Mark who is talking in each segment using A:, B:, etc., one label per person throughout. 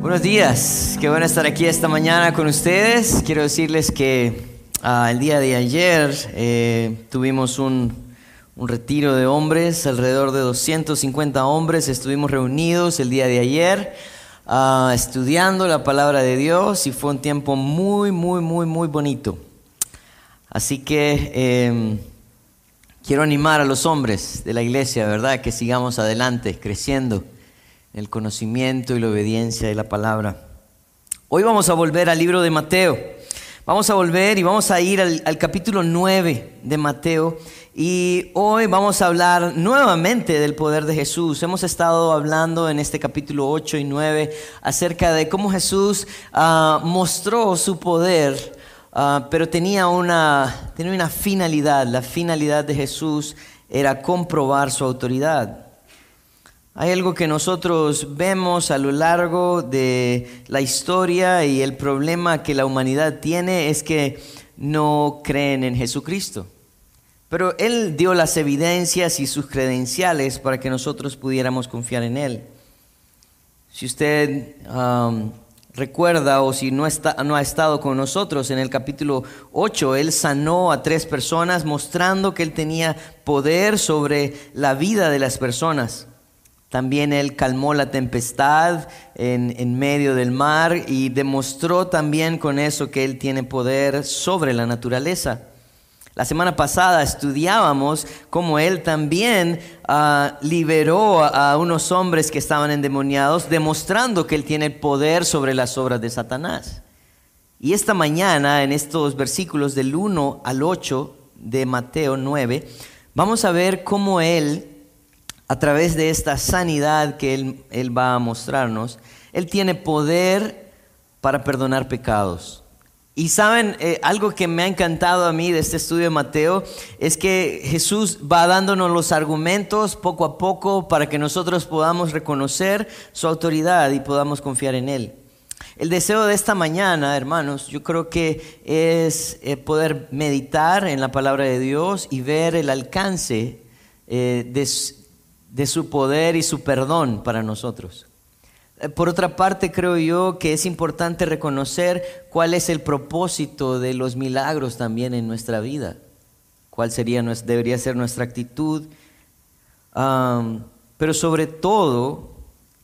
A: Buenos días, qué bueno estar aquí esta mañana con ustedes. Quiero decirles que ah, el día de ayer eh, tuvimos un, un retiro de hombres, alrededor de 250 hombres estuvimos reunidos el día de ayer ah, estudiando la palabra de Dios y fue un tiempo muy, muy, muy, muy bonito. Así que em, quiero animar a los hombres de la iglesia, ¿verdad? Que sigamos adelante, creciendo en el conocimiento y la obediencia de la palabra. Hoy vamos a volver al libro de Mateo. Vamos a volver y vamos a ir al, capítulo 9 de Mateo. Y hoy vamos a hablar nuevamente del poder de Jesús. Hemos estado hablando en este capítulo 8 y 9 acerca de cómo Jesús uh, mostró su poder, uh, pero tenía una, tenía una finalidad. La finalidad de Jesús era comprobar su autoridad. Hay algo que nosotros vemos a lo largo de la historia y el problema que la humanidad tiene es que no creen en Jesucristo. Pero Él dio las evidencias y sus credenciales para que nosotros pudiéramos confiar en Él. Si usted um, recuerda o si no, está, no ha estado con nosotros en el capítulo 8, Él sanó a tres personas mostrando que Él tenía poder sobre la vida de las personas. También él calmó la tempestad en, en, medio del mar y demostró también con eso que él tiene poder sobre la naturaleza. La semana pasada estudiábamos cómo él también uh, liberó a, a unos hombres que estaban endemoniados, demostrando que él tiene poder sobre las obras de Satanás. Y esta mañana, en estos versículos del 1 al 8 de Mateo 9, vamos a ver cómo él a través de esta sanidad que Él, él va a mostrarnos, Él tiene poder para perdonar pecados. Y saben, eh, algo que me ha encantado a mí de este estudio de Mateo es que Jesús va dándonos los argumentos poco a poco para que nosotros podamos reconocer su autoridad y podamos confiar en Él. El deseo de esta mañana, hermanos, yo creo que es eh, poder meditar en la palabra de Dios y ver el alcance eh, de, de su poder y su perdón para nosotros. Eh, por otra parte, creo yo que es importante reconocer cuál es el propósito de los milagros también en nuestra vida, cuál sería, debería ser nuestra actitud, pero sobre todo,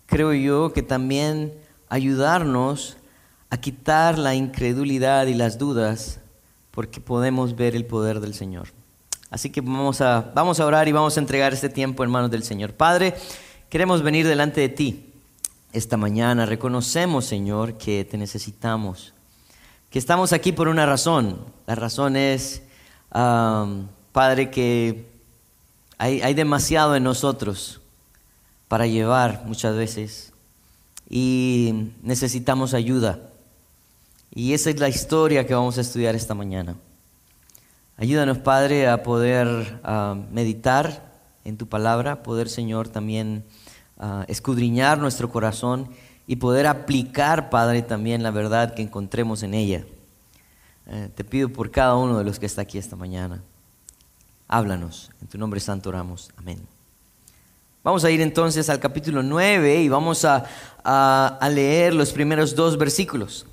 A: creo yo que también ayudarnos a quitar la incredulidad y las dudas, porque podemos ver el poder del Señor. Así que vamos a, vamos a orar y vamos a entregar este tiempo en manos del Señor. Padre, queremos venir delante de ti esta mañana. Reconocemos, Señor, que te necesitamos, que estamos aquí por una razón. La razón es, Padre, que hay, hay demasiado en nosotros para llevar muchas veces y necesitamos ayuda. Y esa es la historia que vamos a estudiar esta mañana. Ayúdanos, Padre, a poder meditar en tu palabra, poder, Señor, también escudriñar nuestro corazón y poder aplicar, Padre, también la verdad que encontremos en ella. Uh, te pido por cada uno de los que está aquí esta mañana. Háblanos, en tu nombre santo oramos. Amén. Vamos a ir entonces al capítulo 9 y vamos a, a leer los primeros dos versículos.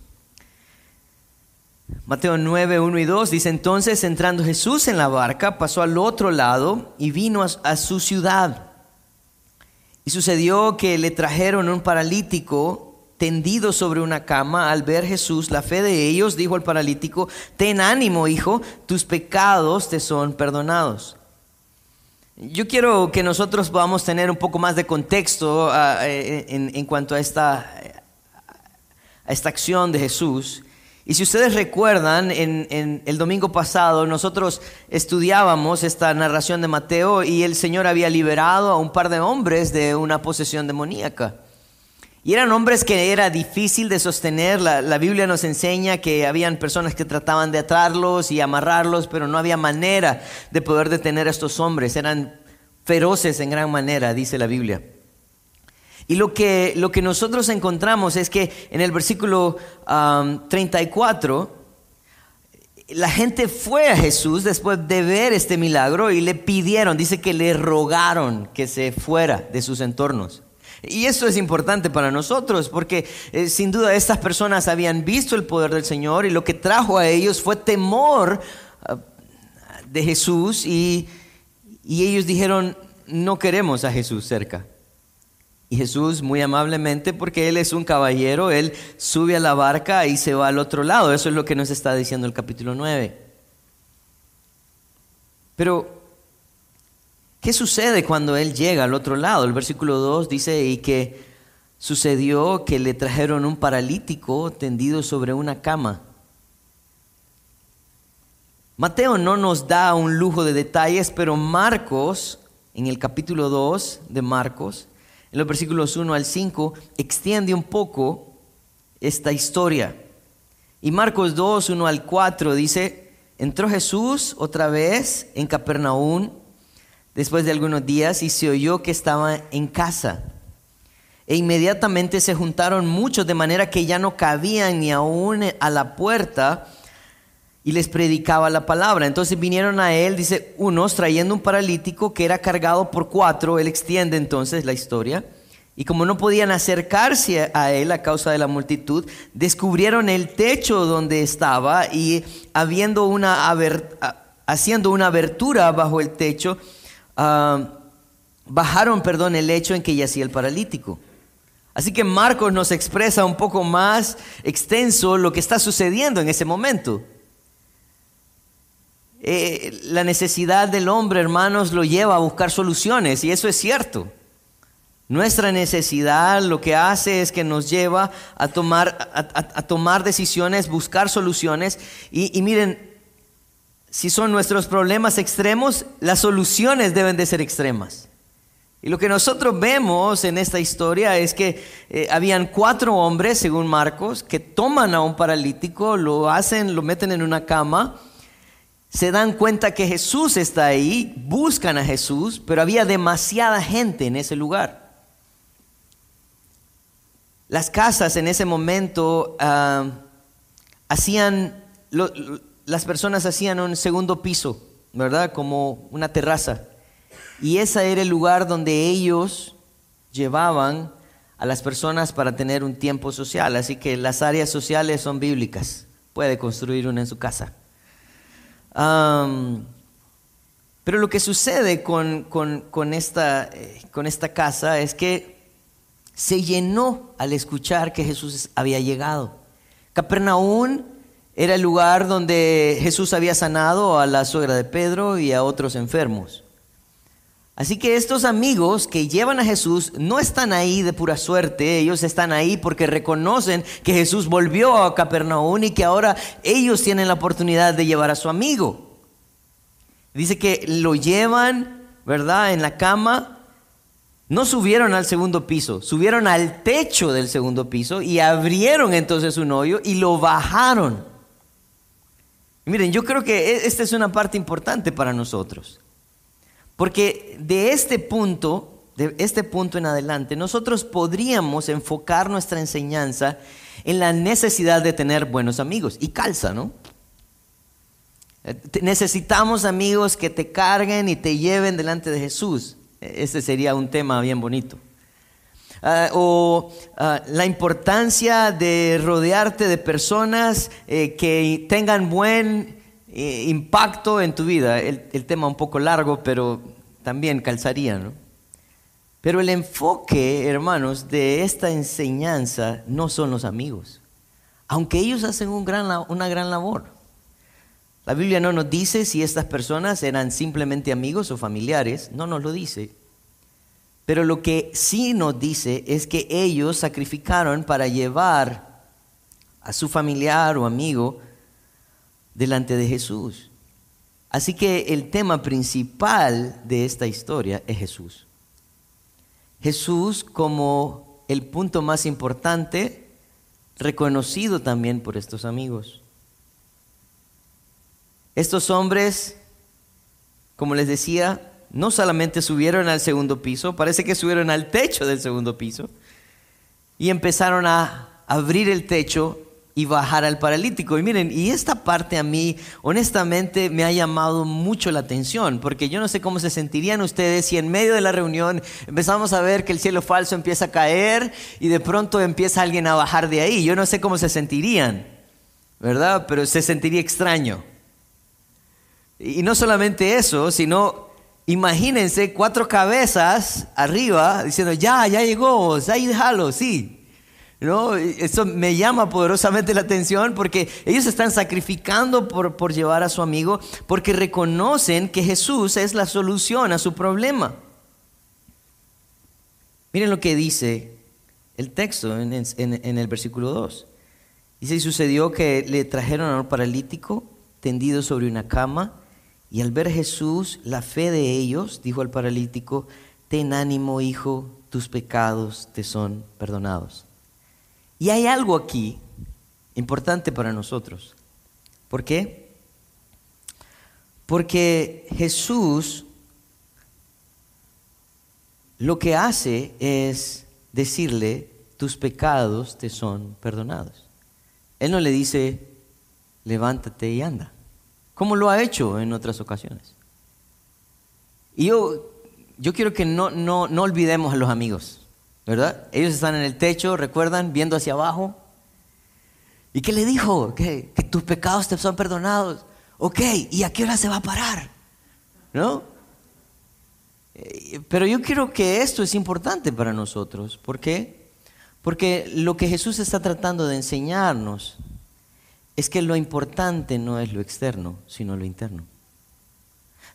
A: Mateo 9, 1 y 2 dice entonces entrando Jesús en la barca, pasó al otro lado y vino a, su ciudad. Y sucedió que le trajeron un paralítico tendido sobre una cama. Al ver Jesús la fe de ellos, dijo al paralítico, ten ánimo, hijo, tus pecados te son perdonados. Yo quiero que nosotros podamos tener un poco más de contexto uh, en, en, cuanto a esta, a esta acción de Jesús. Y si ustedes recuerdan, en, el domingo pasado nosotros estudiábamos esta narración de Mateo y el Señor había liberado a un par de hombres de una posesión demoníaca. Y eran hombres que era difícil de sostener. La, la, Biblia nos enseña que habían personas que trataban de atarlos y amarrarlos, pero no había manera de poder detener a estos hombres. Eran feroces en gran manera, dice la Biblia. Y lo que, lo que nosotros encontramos es que en el versículo um, 34, la gente fue a Jesús después de ver este milagro y le pidieron, dice que le rogaron que se fuera de sus entornos. Y eso es importante para nosotros porque eh, sin duda estas personas habían visto el poder del Señor y lo que trajo a ellos fue temor ah, de Jesús y, y ellos dijeron, no queremos a Jesús cerca. Y Jesús muy amablemente, porque Él es un caballero, Él sube a la barca y se va al otro lado. Eso es lo que nos está diciendo el capítulo 9. Pero, ¿qué sucede cuando Él llega al otro lado? El versículo 2 dice, y que sucedió que le trajeron un paralítico tendido sobre una cama. Mateo no nos da un lujo de detalles, pero Marcos, en el capítulo 2 de Marcos, en los versículos 1 al 5, extiende un poco esta historia. Y Marcos 2, 1 al 4 dice, entró Jesús otra vez en Capernaum después de algunos días y se oyó que estaba en casa. E inmediatamente se juntaron muchos de manera que ya no cabían ni aún a la puerta y les predicaba la palabra. Entonces vinieron a él, dice, unos trayendo un paralítico que era cargado por cuatro, él extiende entonces la historia, y como no podían acercarse a él a causa de la multitud, descubrieron el techo donde estaba y habiendo una haciendo una abertura bajo el techo, ah, bajaron, perdón, el lecho en que yacía el paralítico. Así que Marcos nos expresa un poco más extenso lo que está sucediendo en ese momento. Eh, la necesidad del hombre, hermanos, lo lleva a buscar soluciones y eso es cierto. Nuestra necesidad lo que hace es que nos lleva a tomar, a, tomar decisiones, buscar soluciones y, miren, si son nuestros problemas extremos, las soluciones deben de ser extremas. Y lo que nosotros vemos en esta historia es que eh, habían cuatro hombres, según Marcos, que toman a un paralítico, lo hacen, lo meten en una cama se dan cuenta que Jesús está ahí, buscan a Jesús, pero había demasiada gente en ese lugar. Las casas en ese momento ah, hacían, las personas hacían un segundo piso, ¿verdad? Como una terraza. Y ese era el lugar donde ellos llevaban a las personas para tener un tiempo social. Así que las áreas sociales son bíblicas. Puede construir una en su casa pero lo que sucede con, esta, eh, con esta casa es que se llenó al escuchar que Jesús había llegado. Capernaum era el lugar donde Jesús había sanado a la suegra de Pedro y a otros enfermos. Así que estos amigos que llevan a Jesús no están ahí de pura suerte, ellos están ahí porque reconocen que Jesús volvió a Capernaum y que ahora ellos tienen la oportunidad de llevar a su amigo. Dice que lo llevan, ¿verdad?, en la cama. No subieron al segundo piso, subieron al techo del segundo piso y abrieron entonces un hoyo y lo bajaron. miren, yo creo que e-, esta es una parte importante para nosotros. Porque de este punto, de este punto en adelante, nosotros podríamos enfocar nuestra enseñanza en la necesidad de tener buenos amigos. Y calza, ¿no? Eh, necesitamos amigos que te carguen y te lleven delante de Jesús. Ese sería un tema bien bonito. Ah, o ah, la importancia de rodearte de personas eh, que tengan buen eh, impacto en tu vida. El, el, tema un poco largo, pero también calzaría, ¿no? Pero el enfoque, hermanos, de esta enseñanza no son los amigos, aunque ellos hacen una gran labor. La Biblia no nos dice si estas personas eran simplemente amigos o familiares, no nos lo dice. Pero lo que sí nos dice es que ellos sacrificaron para llevar a su familiar o amigo delante de Jesús. Así que el tema principal de esta historia es Jesús. Jesús como el punto más importante, reconocido también por estos amigos. Estos hombres, como les decía, no solamente subieron al segundo piso, parece que subieron al techo del segundo piso y empezaron a abrir el techo y bajar al paralítico. Y miren, y esta parte a mí, honestamente, me ha llamado mucho la atención, porque yo no sé cómo se sentirían ustedes si en medio de la reunión empezamos a ver que el cielo falso empieza a caer y de pronto empieza alguien a bajar de ahí. Yo no sé cómo se sentirían, ¿verdad? Pero se sentiría extraño. Y no solamente eso, sino imagínense cuatro cabezas arriba diciendo, ya, ya llegó, ahí déjalo, sí. ¿No? Eso me llama poderosamente la atención porque ellos están sacrificando por, por llevar a su amigo porque reconocen que Jesús es la solución a su problema. Miren lo que dice el texto en, en el versículo 2. Dice, y sucedió que le trajeron a un paralítico tendido sobre una cama y al ver Jesús la fe de ellos, dijo al paralítico, ten ánimo hijo, tus pecados te son perdonados. Y hay algo aquí importante para nosotros. ¿Por qué? Porque Jesús lo que hace es decirle, tus pecados te son perdonados. Él no le dice, levántate y anda, como lo ha hecho en otras ocasiones. Y yo, yo quiero que no, no, no olvidemos a los amigos. ¿Verdad? Ellos están en el techo, recuerdan, viendo hacia abajo. ¿Y qué le dijo? Que, tus pecados te son perdonados. Ok, ¿y a qué hora se va a parar? ¿No? Eh, pero yo quiero que esto es importante para nosotros. ¿Por qué? Porque lo que Jesús está tratando de enseñarnos es que lo importante no es lo externo, sino lo interno.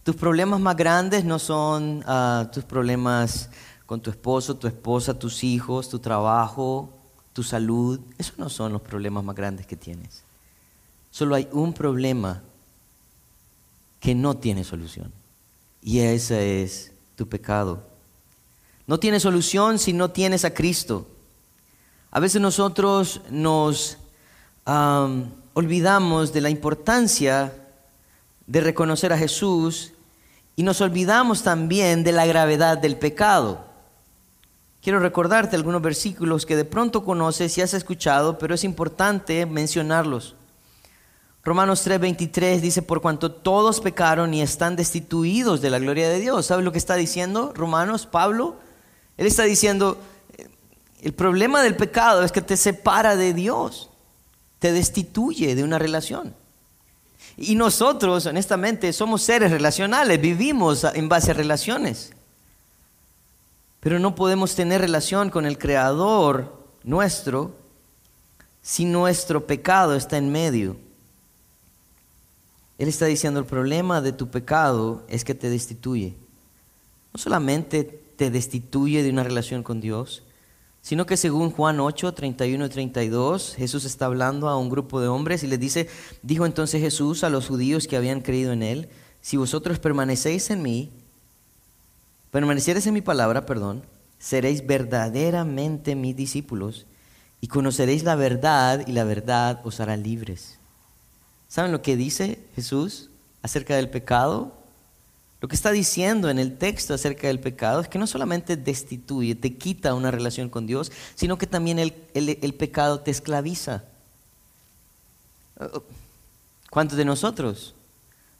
A: Tus problemas más grandes no son ah, tus problemas con tu esposo, tu esposa, tus hijos, tu trabajo, tu salud. Esos no son los problemas más grandes que tienes. Solo hay un problema que no tiene solución. Y ese es tu pecado. No tiene solución si no tienes a Cristo. A veces nosotros nos olvidamos de la importancia de reconocer a Jesús y nos olvidamos también de la gravedad del pecado. Quiero recordarte algunos versículos que de pronto conoces y has escuchado, pero es importante mencionarlos. Romanos 3:23 dice, por cuanto todos pecaron y están destituidos de la gloria de Dios. ¿Sabes lo que está diciendo Romanos, Pablo? Él está diciendo, el problema del pecado es que te separa de Dios, te destituye de una relación. Y nosotros, honestamente, somos seres relacionales, vivimos en base a relaciones. Pero no podemos tener relación con el Creador nuestro si nuestro pecado está en medio. Él está diciendo, el problema de tu pecado es que te destituye. No solamente te destituye de una relación con Dios, sino que según Juan 8, 31 y 32, Jesús está hablando a un grupo de hombres y les dice, dijo entonces Jesús a los judíos que habían creído en Él, si vosotros permanecéis en mí permanecieres en mi palabra, perdón, seréis verdaderamente mis discípulos y conoceréis la verdad y la verdad os hará libres. ¿Saben lo que dice Jesús acerca del pecado? Lo que está diciendo en el texto acerca del pecado es que no solamente destituye, te quita una relación con Dios, sino que también el, el pecado te esclaviza. ¿Cuántos de nosotros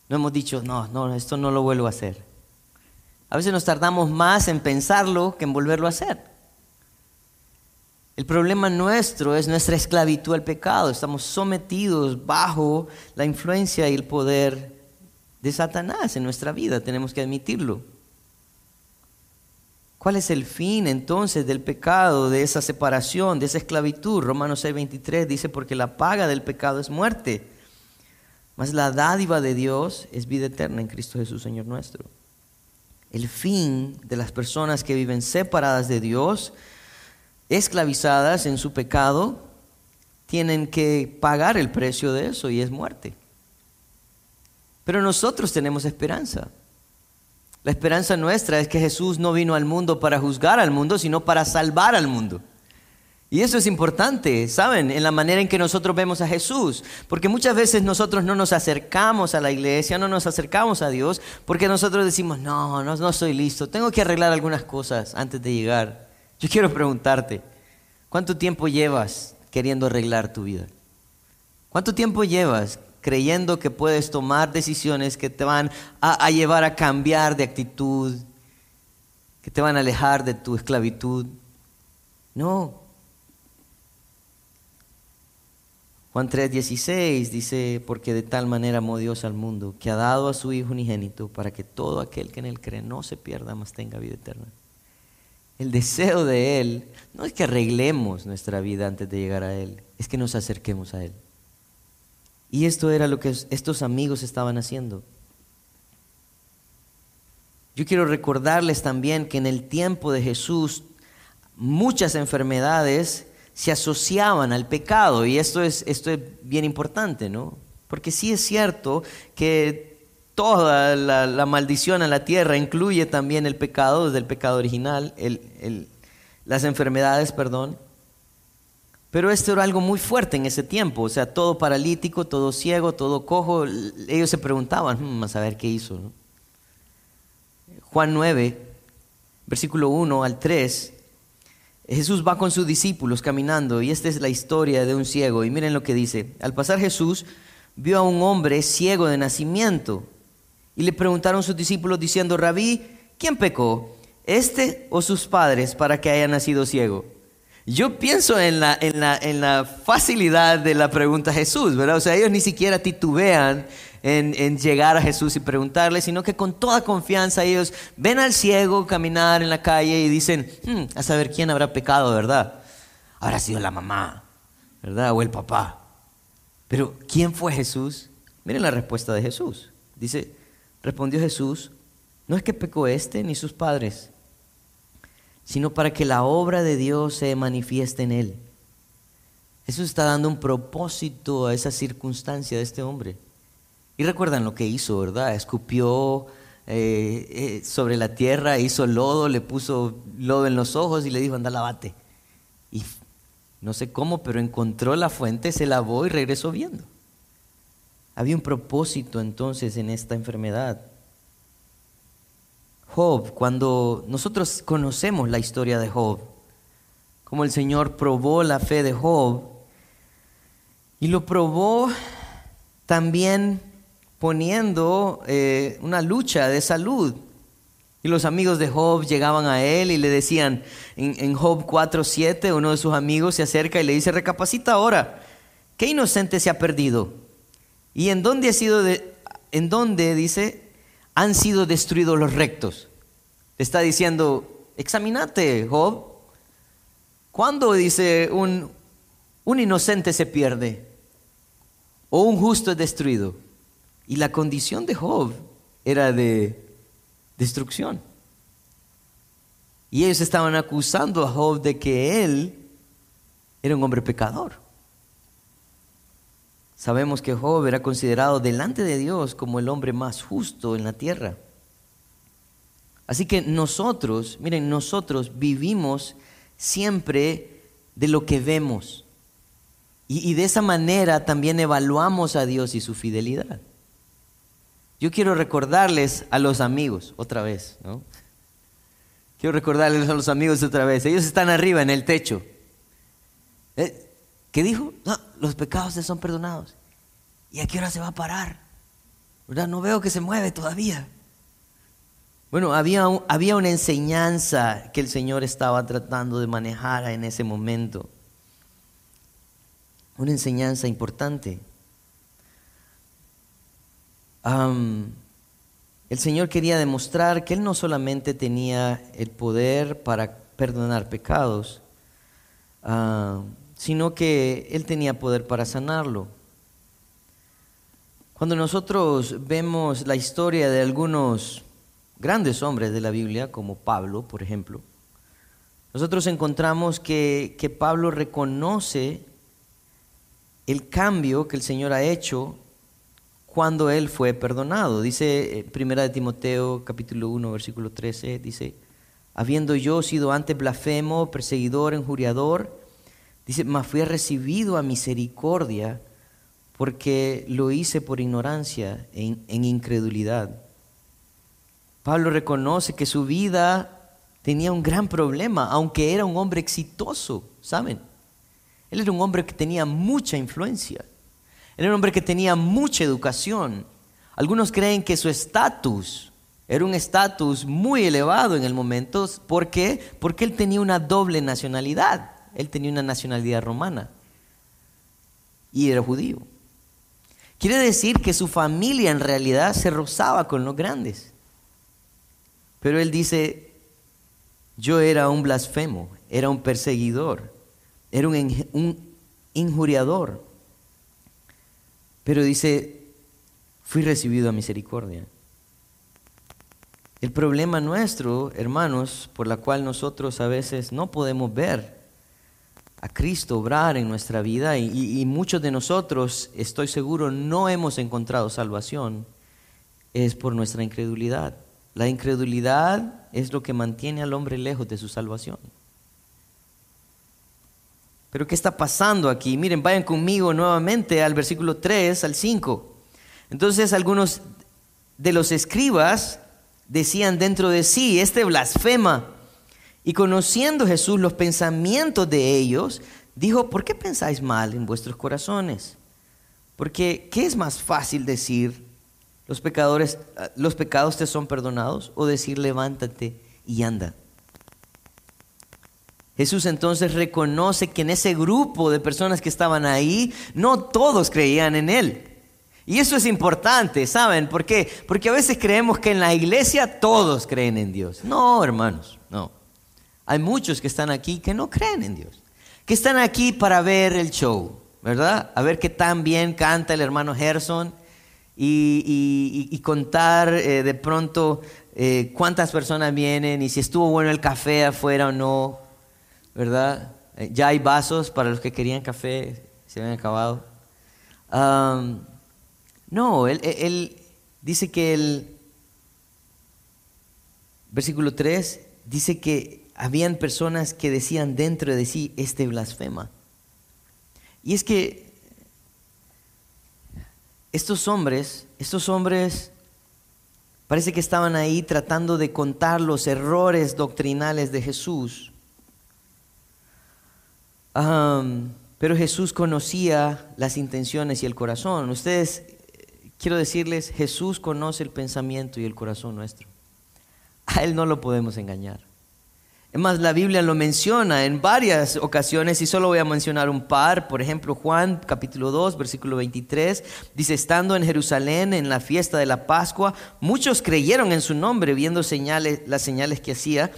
A: no hemos dicho, no, no, esto no lo vuelvo a hacer? A veces nos tardamos más en pensarlo que en volverlo a hacer. El problema nuestro es nuestra esclavitud al pecado. Estamos sometidos bajo la influencia y el poder de Satanás en nuestra vida. Tenemos que admitirlo. ¿Cuál es el fin entonces del pecado, de esa separación, de esa esclavitud? Romanos 6:23 dice, porque la paga del pecado es muerte, mas la dádiva de Dios es vida eterna en Cristo Jesús, Señor nuestro el fin de las personas que viven separadas de Dios, esclavizadas en su pecado, tienen que pagar el precio de eso y es muerte. Pero nosotros tenemos esperanza. La esperanza nuestra es que Jesús no vino al mundo para juzgar al mundo, sino para salvar al mundo. Y eso es importante, ¿saben? En la manera en que nosotros vemos a Jesús. Porque muchas veces nosotros no nos acercamos a la iglesia, no nos acercamos a Dios, porque nosotros decimos, no, no, no estoy listo, tengo que arreglar algunas cosas antes de llegar. Yo quiero preguntarte, ¿cuánto tiempo llevas queriendo arreglar tu vida? ¿Cuánto tiempo llevas creyendo que puedes tomar decisiones que te van a, llevar a cambiar de actitud, que te van a alejar de tu esclavitud? No. Juan 3:16 dice, porque de tal manera amó Dios al mundo, que ha dado a su Hijo unigénito para que todo aquel que en él cree no se pierda, mas tenga vida eterna. El deseo de Él no es que arreglemos nuestra vida antes de llegar a Él, es que nos acerquemos a Él. Y esto era lo que estos amigos estaban haciendo. Yo quiero recordarles también que en el tiempo de Jesús muchas enfermedades se asociaban al pecado y esto es, esto es bien importante, ¿no? Porque sí es cierto que toda la, maldición a la tierra incluye también el pecado, desde el pecado original, las enfermedades, perdón, pero esto era algo muy fuerte en ese tiempo, o sea, todo paralítico, todo ciego, todo cojo. Ellos se preguntaban, hmm, a saber qué hizo. Juan 9, versículo 1 al 3, Jesús va con sus discípulos caminando y esta es la historia de un ciego. Y miren lo que dice. Al pasar Jesús vio a un hombre ciego de nacimiento y le preguntaron sus discípulos diciendo, Rabí, ¿quién pecó? ¿Este o sus padres para que haya nacido ciego? Yo pienso en la, facilidad de la pregunta a Jesús, ¿verdad? O sea, ellos ni siquiera titubean en, en, llegar a Jesús y preguntarle, sino que con toda confianza ellos ven al ciego caminar en la calle y dicen, hmm, a saber quién habrá pecado, ¿verdad? Habrá sido la mamá, ¿verdad? O el papá. Pero ¿quién fue Jesús? Miren la respuesta de Jesús. Dice, respondió Jesús, no es que pecó este ni sus padres sino para que la obra de Dios se manifieste en él. Eso está dando un propósito a esa circunstancia de este hombre. Y recuerdan lo que hizo, ¿verdad? Escupió eh, eh, sobre la tierra, hizo lodo, le puso lodo en los ojos y le dijo, anda, lavate. Y no sé cómo, pero encontró la fuente, se lavó y regresó viendo. Había un propósito entonces en esta enfermedad. Job, cuando nosotros conocemos la historia de Job, como el Señor probó la fe de Job, y lo probó también poniendo eh, una lucha de salud. Y los amigos de Job llegaban a él y le decían, en, en Job 4.7, uno de sus amigos se acerca y le dice, recapacita ahora, ¿qué inocente se ha perdido? ¿Y en dónde ha sido, de, en dónde, dice, han sido destruidos los rectos. está diciendo, examínate, Job. ¿Cuándo, dice, un, un inocente se pierde? ¿O un justo es destruido? Y la condición de Job era de destrucción. Y ellos estaban acusando a Job de que él era un hombre pecador. Sabemos que Job era considerado delante de Dios como el hombre más justo en la tierra. Así que nosotros, miren, nosotros vivimos siempre de lo que vemos. Y, de esa manera también evaluamos a Dios y su fidelidad. Yo quiero recordarles a los amigos otra vez, ¿no? Quiero recordarles a los amigos otra vez. Ellos están arriba en el techo. ¿Eh? ¿Qué dijo? Los pecados se son perdonados. ¿Y a qué hora se va a parar? No veo que se mueve todavía. Bueno, había, había una enseñanza que el Señor estaba tratando de manejar en ese momento. Una enseñanza importante. el Señor quería demostrar que Él no solamente tenía el poder para perdonar pecados, uh, sino que Él tenía poder para sanarlo. Cuando nosotros vemos la historia de algunos grandes hombres de la Biblia, como Pablo, por ejemplo, nosotros encontramos que, que Pablo reconoce el cambio que el Señor ha hecho cuando él fue perdonado. Dice eh, Primera de Timoteo capítulo 1 versículo 13, dice, habiendo yo sido antes blasfemo, perseguidor, injuriador, Dice, mas fui recibido a misericordia porque lo hice por ignorancia, en, en incredulidad. Pablo reconoce que su vida tenía un gran problema, aunque era un hombre exitoso, ¿saben? Él era un hombre que tenía mucha influencia. Era un hombre que tenía mucha educación. Algunos creen que su estatus era un estatus muy elevado en el momento. ¿Por qué? Porque él tenía una doble nacionalidad. Él tenía una nacionalidad romana y era judío. Quiere decir que su familia en realidad se rozaba con los grandes. Pero él dice, yo era un blasfemo, era un perseguidor, era un, un injuriador. Pero dice, fui recibido a misericordia. El problema nuestro, hermanos, por la cual nosotros a veces no podemos ver a Cristo obrar en nuestra vida y, muchos de nosotros, estoy seguro, no hemos encontrado salvación, es por nuestra incredulidad. La incredulidad es lo que mantiene al hombre lejos de su salvación. Pero ¿qué está pasando aquí? Miren, vayan conmigo nuevamente al versículo 3 al 5. Entonces algunos de los escribas decían dentro de sí, este blasfema. Y conociendo Jesús los pensamientos de ellos, dijo, ¿por qué pensáis mal en vuestros corazones? Porque, ¿qué es más fácil decir, los, pecadores, los pecados te son perdonados? O decir, levántate y anda. Jesús entonces reconoce que en ese grupo de personas que estaban ahí, no todos creían en Él. Y eso es importante, ¿saben? ¿Por qué? Porque a veces creemos que en la iglesia todos creen en Dios. No, hermanos, no. Hay muchos que están aquí que no creen en Dios, que están aquí para ver el show, ¿verdad? A ver qué tan bien canta el hermano Gerson y, contar eh, de pronto eh, cuántas personas vienen y si estuvo bueno el café afuera o no, ¿verdad? Eh, ya hay vasos para los que querían café, se habían acabado. No, él, dice que el versículo 3 dice que habían personas que decían dentro de sí este blasfema. Y es que estos hombres, estos hombres parece que estaban ahí tratando de contar los errores doctrinales de Jesús. pero Jesús conocía las intenciones y el corazón. Ustedes quiero decirles, Jesús conoce el pensamiento y el corazón nuestro. A Él no lo podemos engañar. Es más, la Biblia lo menciona en varias ocasiones y solo voy a mencionar un par. Por ejemplo, Juan capítulo 2, versículo 23, dice, estando en Jerusalén en la fiesta de la Pascua, muchos creyeron en su nombre viendo señales, las señales que hacía,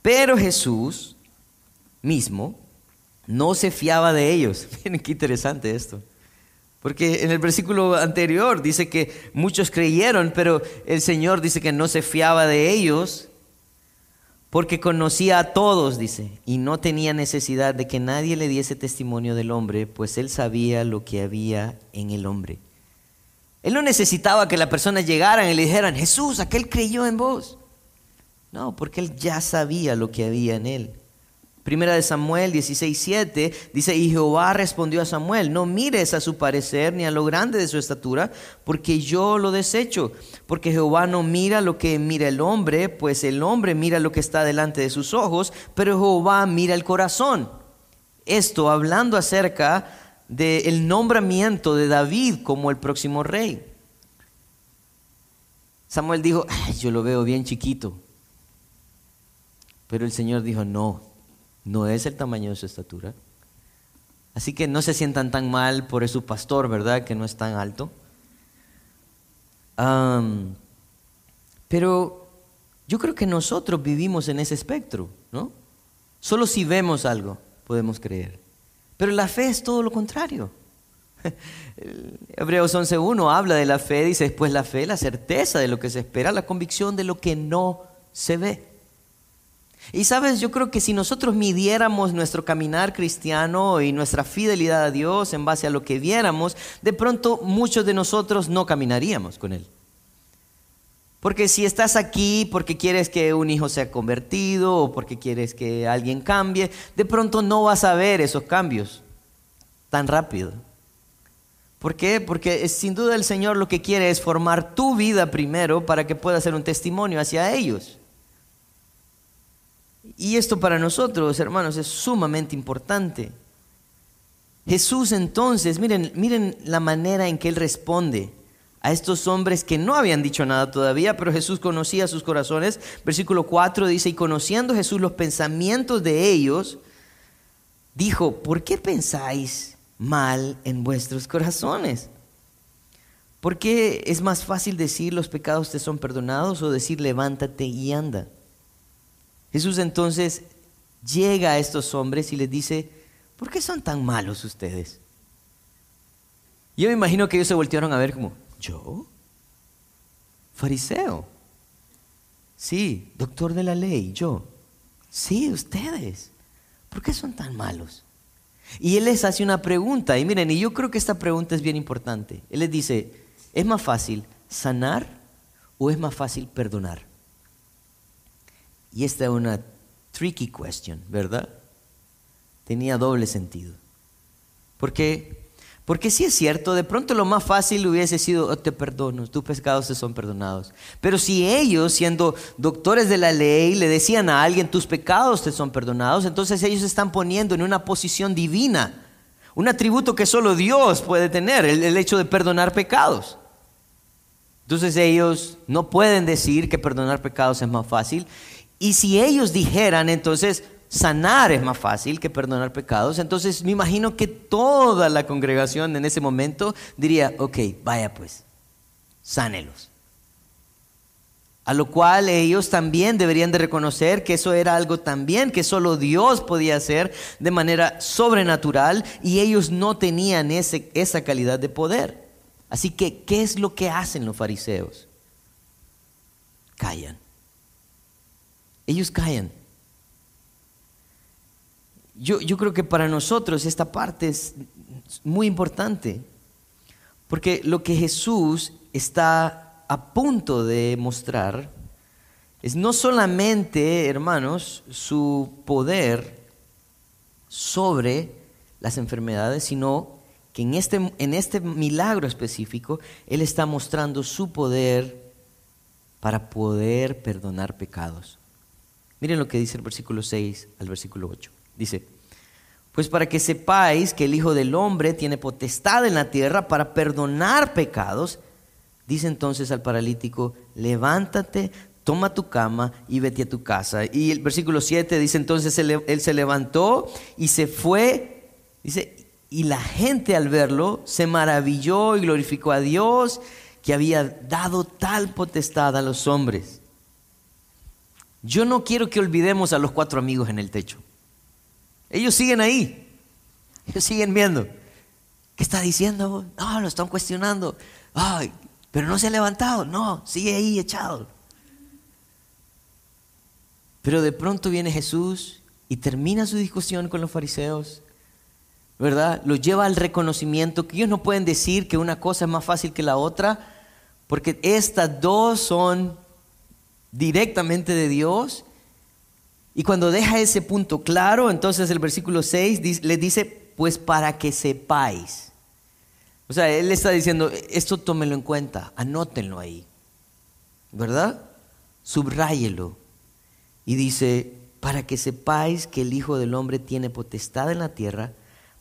A: pero Jesús mismo no se fiaba de ellos. Miren qué interesante esto. Porque en el versículo anterior dice que muchos creyeron, pero el Señor dice que no se fiaba de ellos porque conocía a todos, dice, y no tenía necesidad de que nadie le diese testimonio del hombre, pues él sabía lo que había en el hombre. Él no necesitaba que las personas llegaran y le dijeran, Jesús, aquel creyó en vos. No, porque él ya sabía lo que había en él. Primera de Samuel 16:7 dice, y Jehová respondió a Samuel, no mires a su parecer ni a lo grande de su estatura, porque yo lo desecho, porque Jehová no mira lo que mira el hombre, pues el hombre mira lo que está delante de sus ojos, pero Jehová mira el corazón. Esto hablando acerca del nombramiento de David como el próximo rey. Samuel dijo, yo lo veo bien chiquito, pero el Señor dijo, no no es el tamaño de su estatura. Así que no se sientan tan mal por su pastor, ¿verdad? Que no es tan alto. pero yo creo que nosotros vivimos en ese espectro, ¿no? Solo si vemos algo podemos creer. Pero la fe es todo lo contrario. Hebreos 11.1 habla de la fe, dice después la fe, la certeza de lo que se espera, la convicción de lo que no se ve. Y sabes, yo creo que si nosotros midiéramos nuestro caminar cristiano y nuestra fidelidad a Dios en base a lo que viéramos, de pronto muchos de nosotros no caminaríamos con Él. Porque si estás aquí porque quieres que un hijo sea convertido o porque quieres que alguien cambie, de pronto no vas a ver esos cambios tan rápido. ¿Por qué? Porque sin duda el Señor lo que quiere es formar tu vida primero para que pueda ser un testimonio hacia ellos. Y esto para nosotros, hermanos, es sumamente importante. Jesús entonces, miren, miren la manera en que él responde a estos hombres que no habían dicho nada todavía, pero Jesús conocía sus corazones. Versículo 4 dice, y conociendo Jesús los pensamientos de ellos, dijo, ¿por qué pensáis mal en vuestros corazones? ¿Por qué es más fácil decir los pecados te son perdonados o decir levántate y anda? Jesús entonces llega a estos hombres y les dice, ¿por qué son tan malos ustedes? Yo me imagino que ellos se voltearon a ver como, ¿yo? Fariseo. Sí, doctor de la ley, yo. Sí, ustedes. ¿Por qué son tan malos? Y él les hace una pregunta, y miren, y yo creo que esta pregunta es bien importante. Él les dice, ¿es más fácil sanar o es más fácil perdonar? Y esta es una tricky question, ¿verdad? Tenía doble sentido. Porque, porque sí es cierto, de pronto lo más fácil hubiese sido, oh, te perdono, tus pecados te son perdonados. Pero si ellos, siendo doctores de la ley, le decían a alguien, tus pecados te son perdonados, entonces ellos están poniendo en una posición divina, un atributo que solo Dios puede tener, el hecho de perdonar pecados. Entonces ellos no pueden decir que perdonar pecados es más fácil y si ellos dijeran, entonces, sanar es más fácil que perdonar pecados, entonces me imagino que toda la congregación en ese momento diría, ok, vaya pues, sánelos. A lo cual ellos también deberían de reconocer que eso era algo también que solo Dios podía hacer de manera sobrenatural y ellos no tenían ese, esa calidad de poder. Así que, ¿qué es lo que hacen los fariseos? Callan ellos caen. Yo, yo creo que para nosotros esta parte es muy importante, porque lo que Jesús está a punto de mostrar es no solamente, hermanos, su poder sobre las enfermedades, sino que en este, en este milagro específico, Él está mostrando su poder para poder perdonar pecados. Miren lo que dice el versículo 6 al versículo 8. Dice, pues para que sepáis que el Hijo del Hombre tiene potestad en la tierra para perdonar pecados, dice entonces al paralítico, levántate, toma tu cama y vete a tu casa. Y el versículo 7 dice entonces él, se levantó y se fue, dice, y la gente al verlo se maravilló y glorificó a Dios que había dado tal potestad a los hombres. Yo no quiero que olvidemos a los cuatro amigos en el techo. Ellos siguen ahí. Ellos siguen viendo. ¿Qué está diciendo? No, lo están cuestionando. Ay, pero no se ha levantado. No, sigue ahí echado. Pero de pronto viene Jesús y termina su discusión con los fariseos. ¿Verdad? Los lleva al reconocimiento que ellos no pueden decir que una cosa es más fácil que la otra, porque estas dos son directamente de Dios. Y cuando deja ese punto claro, entonces el versículo 6 le dice, pues para que sepáis. O sea, él está diciendo, esto tómelo en cuenta, anótenlo ahí. ¿Verdad? Subráyelo. Y dice, para que sepáis que el Hijo del Hombre tiene potestad en la tierra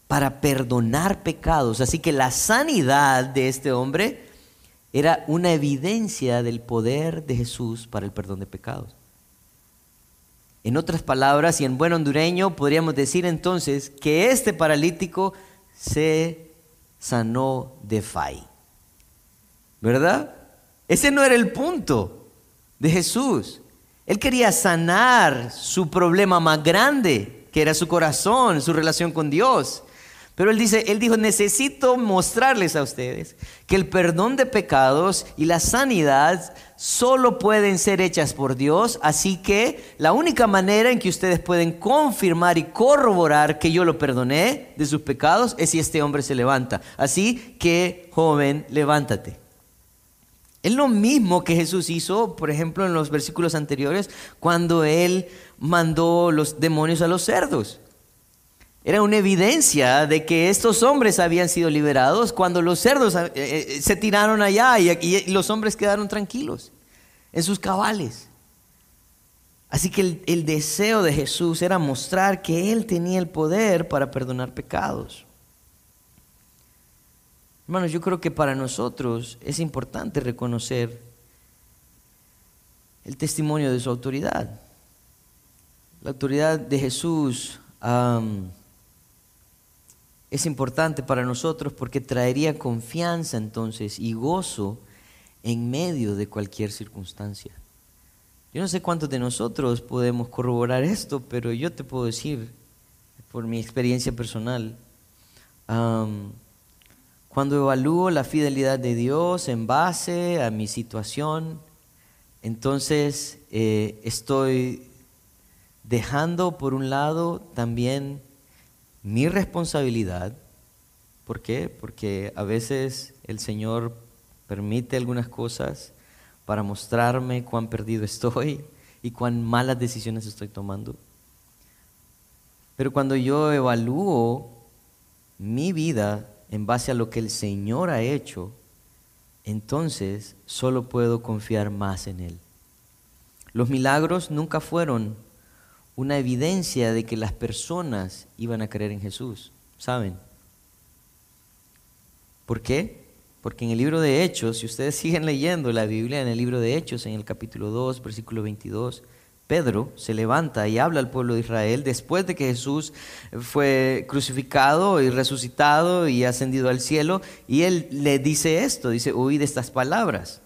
A: para perdonar pecados. Así que la sanidad de este hombre era una evidencia del poder de Jesús para el perdón de pecados. En otras palabras, y en buen hondureño, podríamos decir entonces que este paralítico se sanó de fai. ¿Verdad? Ese no era el punto de Jesús. Él quería sanar su problema más grande, que era su corazón, su relación con Dios. Pero él dice, él dijo, necesito mostrarles a ustedes que el perdón de pecados y la sanidad solo pueden ser hechas por Dios, así que la única manera en que ustedes pueden confirmar y corroborar que yo lo perdoné de sus pecados es si este hombre se levanta. Así que, joven, levántate. Es lo mismo que Jesús hizo, por ejemplo, en los versículos anteriores, cuando él mandó los demonios a los cerdos. Era una evidencia de que estos hombres habían sido liberados cuando los cerdos eh, eh, se tiraron allá y, los hombres quedaron tranquilos en sus cabales. Así que el, el, deseo de Jesús era mostrar que Él tenía el poder para perdonar pecados. Hermanos, yo creo que para nosotros es importante reconocer el testimonio de su autoridad. La autoridad de Jesús es importante para nosotros porque traería confianza entonces y gozo en medio de cualquier circunstancia. Yo no sé cuántos de nosotros podemos corroborar esto, pero yo te puedo decir, por mi experiencia personal, cuando evalúo la fidelidad de Dios en base a mi situación, entonces eh, estoy dejando por un lado también mi responsabilidad. ¿Por qué? Porque a veces el Señor permite algunas cosas para mostrarme cuán perdido estoy y cuán malas decisiones estoy tomando. Pero cuando yo evalúo mi vida en base a lo que el Señor ha hecho, entonces solo puedo confiar más en Él. Los milagros nunca fueron una evidencia de que las personas iban a creer en Jesús, ¿saben? ¿Por qué? Porque en el libro de Hechos, si ustedes siguen leyendo la Biblia en el libro de Hechos, en el capítulo 2, versículo 22, Pedro se levanta y habla al pueblo de Israel después de que Jesús fue crucificado y resucitado y ascendido al cielo, y él le dice esto, dice, oíd estas palabras.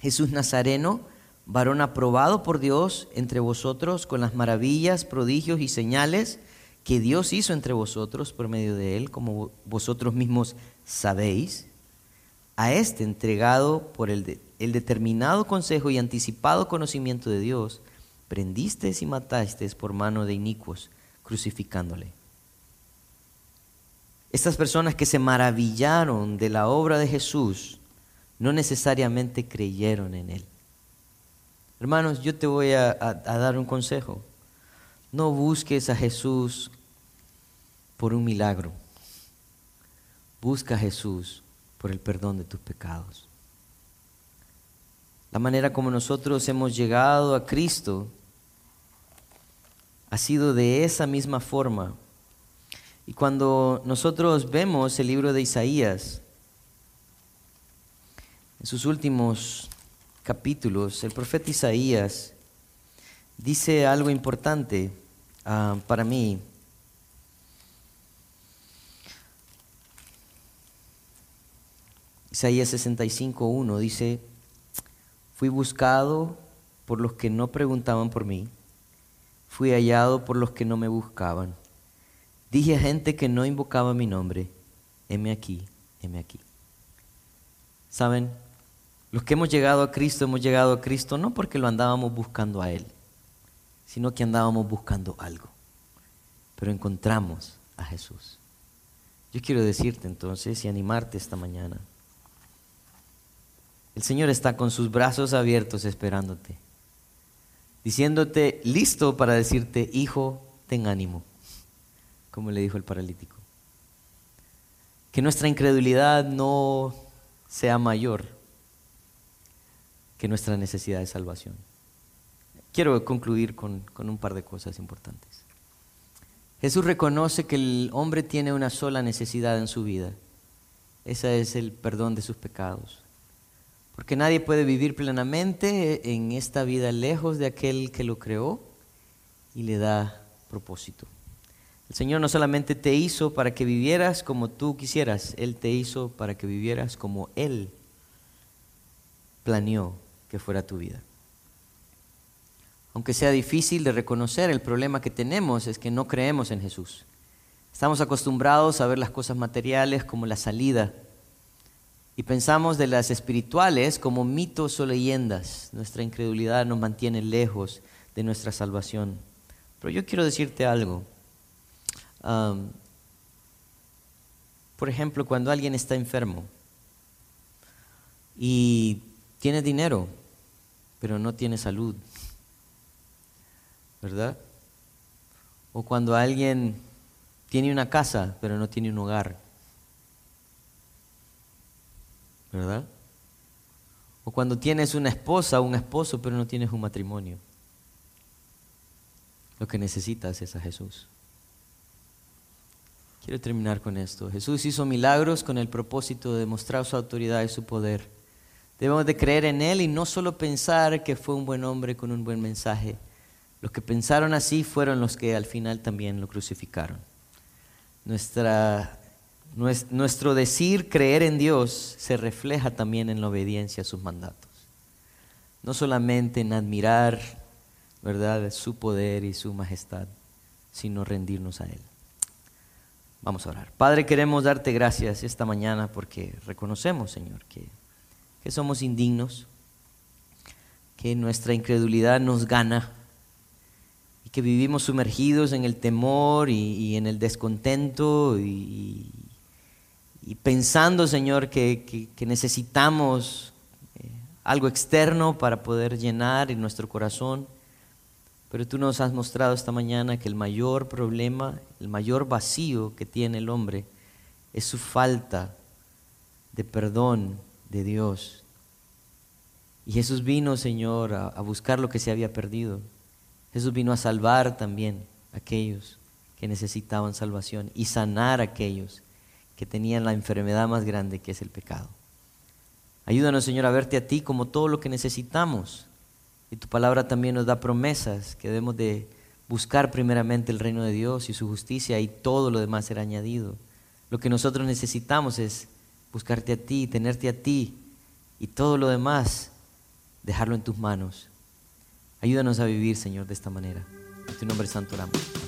A: Jesús Nazareno, varón aprobado por Dios entre vosotros con las maravillas, prodigios y señales que Dios hizo entre vosotros por medio de él, como vosotros mismos sabéis, a este entregado por el, el determinado consejo y anticipado conocimiento de Dios, prendisteis y matasteis por mano de inicuos, crucificándole. Estas personas que se maravillaron de la obra de Jesús no necesariamente creyeron en Él. Hermanos, yo te voy a, dar un consejo. No busques a Jesús por un milagro. Busca a Jesús por el perdón de tus pecados. La manera como nosotros hemos llegado a Cristo ha sido de esa misma forma. Y cuando nosotros vemos el libro de Isaías, en sus últimos capítulos, el profeta Isaías dice algo importante ah, para mí. Isaías 65.1 dice, fui buscado por los que no preguntaban por mí fui hallado por los que no me buscaban. Dije a gente que no invocaba mi nombre, heme aquí, heme aquí. ¿Saben? Los que hemos llegado a Cristo, hemos llegado a Cristo no porque lo andábamos buscando a Él, sino que andábamos buscando algo. Pero encontramos a Jesús. Yo quiero decirte entonces y animarte esta mañana. El Señor está con sus brazos abiertos esperándote diciéndote listo para decirte, hijo, ten ánimo, como le dijo el paralítico. Que nuestra incredulidad no sea mayor nuestra necesidad de salvación. Quiero concluir con, con un par de cosas importantes. Jesús reconoce que el hombre tiene una sola necesidad en su vida. Esa es el perdón de sus pecados. Porque nadie puede vivir plenamente en esta vida lejos de aquel que lo creó y le da propósito. El Señor no solamente te hizo para que vivieras como tú quisieras, Él te hizo para que vivieras como Él planeó que fuera tu vida. Aunque sea difícil de reconocer, el problema que tenemos es que no creemos en Jesús. Estamos acostumbrados a ver las cosas materiales como la salida y pensamos de las espirituales como mitos o leyendas. Nuestra incredulidad nos mantiene lejos de nuestra salvación. Pero yo quiero decirte algo. por ejemplo, cuando alguien está enfermo y tiene dinero, pero no tiene salud, ¿verdad? O cuando alguien tiene una casa, pero no tiene un hogar. ¿verdad? O cuando tienes una esposa o un esposo, pero no tienes un matrimonio. Lo que necesitas es a Jesús. Quiero terminar con esto. Jesús hizo milagros con el propósito de demostrar su autoridad y su poder. Debemos de creer en Él y no solo pensar que fue un buen hombre con un buen mensaje. Los que pensaron así fueron los que al final también lo crucificaron. Nuestra, nuestro decir creer en Dios se refleja también en la obediencia a sus mandatos. No solamente en admirar, ¿verdad?, su poder y su majestad, sino rendirnos a Él. Vamos a orar. Padre, queremos darte gracias esta mañana porque reconocemos, Señor, que, que somos indignos, que nuestra incredulidad nos gana y que vivimos sumergidos en el temor y, en el descontento y, pensando, Señor, que, necesitamos eh, algo externo para poder llenar en nuestro corazón. Pero tú nos has mostrado esta mañana que el mayor problema, el mayor vacío que tiene el hombre es su falta de perdón de Dios. Y Jesús vino, Señor, a, buscar lo que se había perdido. Jesús vino a salvar también a aquellos que necesitaban salvación y sanar a aquellos que tenían la enfermedad más grande que es el pecado. Ayúdanos, Señor, a verte a ti como todo lo que necesitamos y tu palabra también nos da promesas que debemos de buscar primeramente el reino de Dios y su justicia y todo lo demás será añadido. Lo que nosotros necesitamos es buscarte a ti, tenerte a ti y todo lo demás dejarlo en tus manos. Ayúdanos a vivir, Señor, de esta manera. En tu nombre santo oramos.